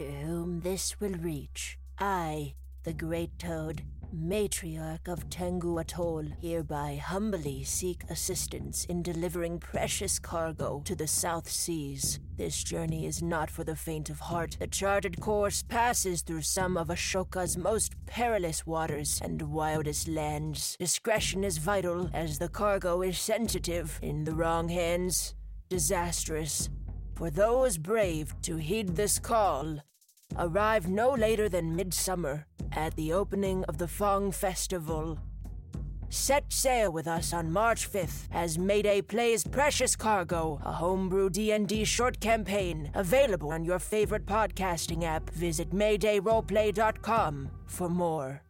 to whom this will reach. I, the Great Toad, matriarch of Tengu Atoll, hereby humbly seek assistance in delivering precious cargo to the South Seas. This journey is not for the faint of heart. The charted course passes through some of Ashoka's most perilous waters and wildest lands. Discretion is vital, as the cargo is sensitive. In the wrong hands, disastrous. For those brave to heed this call, arrive no later than midsummer at the opening of the Fong Festival. Set sail with us on March 5th as Mayday plays Precious Cargo, a homebrew D&D short campaign available on your favorite podcasting app. Visit maydayroleplay.com for more.